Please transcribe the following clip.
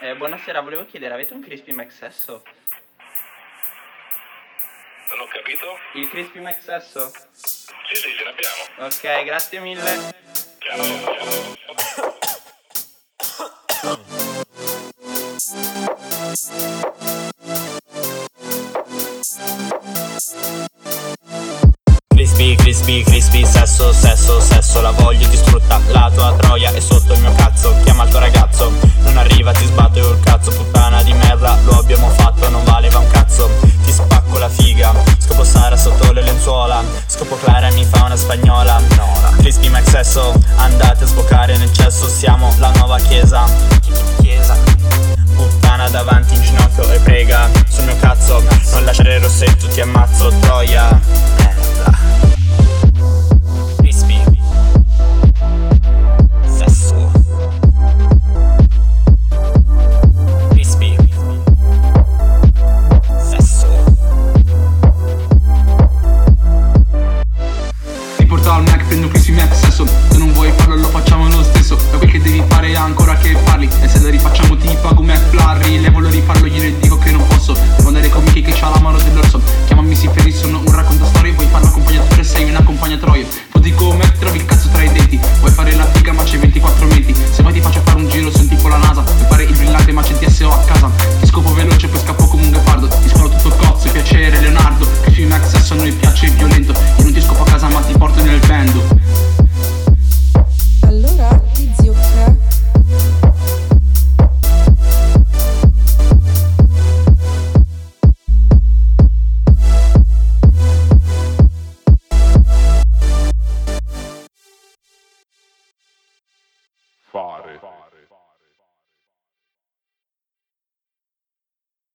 Eh, buonasera, volevo chiedere, avete un Crispy McSesso? Non ho capito? Il Crispy McSesso? Sì, sì, ce l'abbiamo. Ok, grazie mille. Ciao, ciao. Crispy, crispy, crispy, sesso, sesso, sesso La voglio distrutta, la tua troia è sotto il mio cazzo Chiama il tuo ragazzo, arriva, ti sbatto io il cazzo Puttana di merda, lo abbiamo fatto, non valeva un cazzo. Ti spacco la figa, scopo Sara sotto le lenzuola. Scopo Clara mi fa una spagnola. Crispy Mac sesso, andate a sboccare nel cesso. Siamo la nuova chiesa. Chiesa. Puttana davanti in ginocchio e prega sul mio cazzo. Non lasciare il rossetto, ti ammazzo, troia. Merda Crispy Mac, sesso Se non vuoi farlo lo facciamo lo stesso. Da quel che devi fare ancora che parli. E se lo rifacciamo ti pago Mac Flurry Le voglio rifarlo gliene dico che non posso. Devo andare con Mickey che c'ha la mano dell'orso Chiamami si ferri, sono un raccontastorie Vuoi farlo accompagnatore, sei un accompagnatorio Foti come trovi il cazzo tra i denti. Vuoi fare la figa ma c'è 24 menti. Se vuoi ti faccio fare un giro, sono tipo la NASA. Vuoi fare il brillante ma c'è DSO a casa. Ti scopo veloce poi scappo come un ghepardo. Ti sparo tutto il cozzo, piacere Leonardo. Crispy Mac, sesso a noi piace violento. Io non ti scopo a casa ma ti porto nel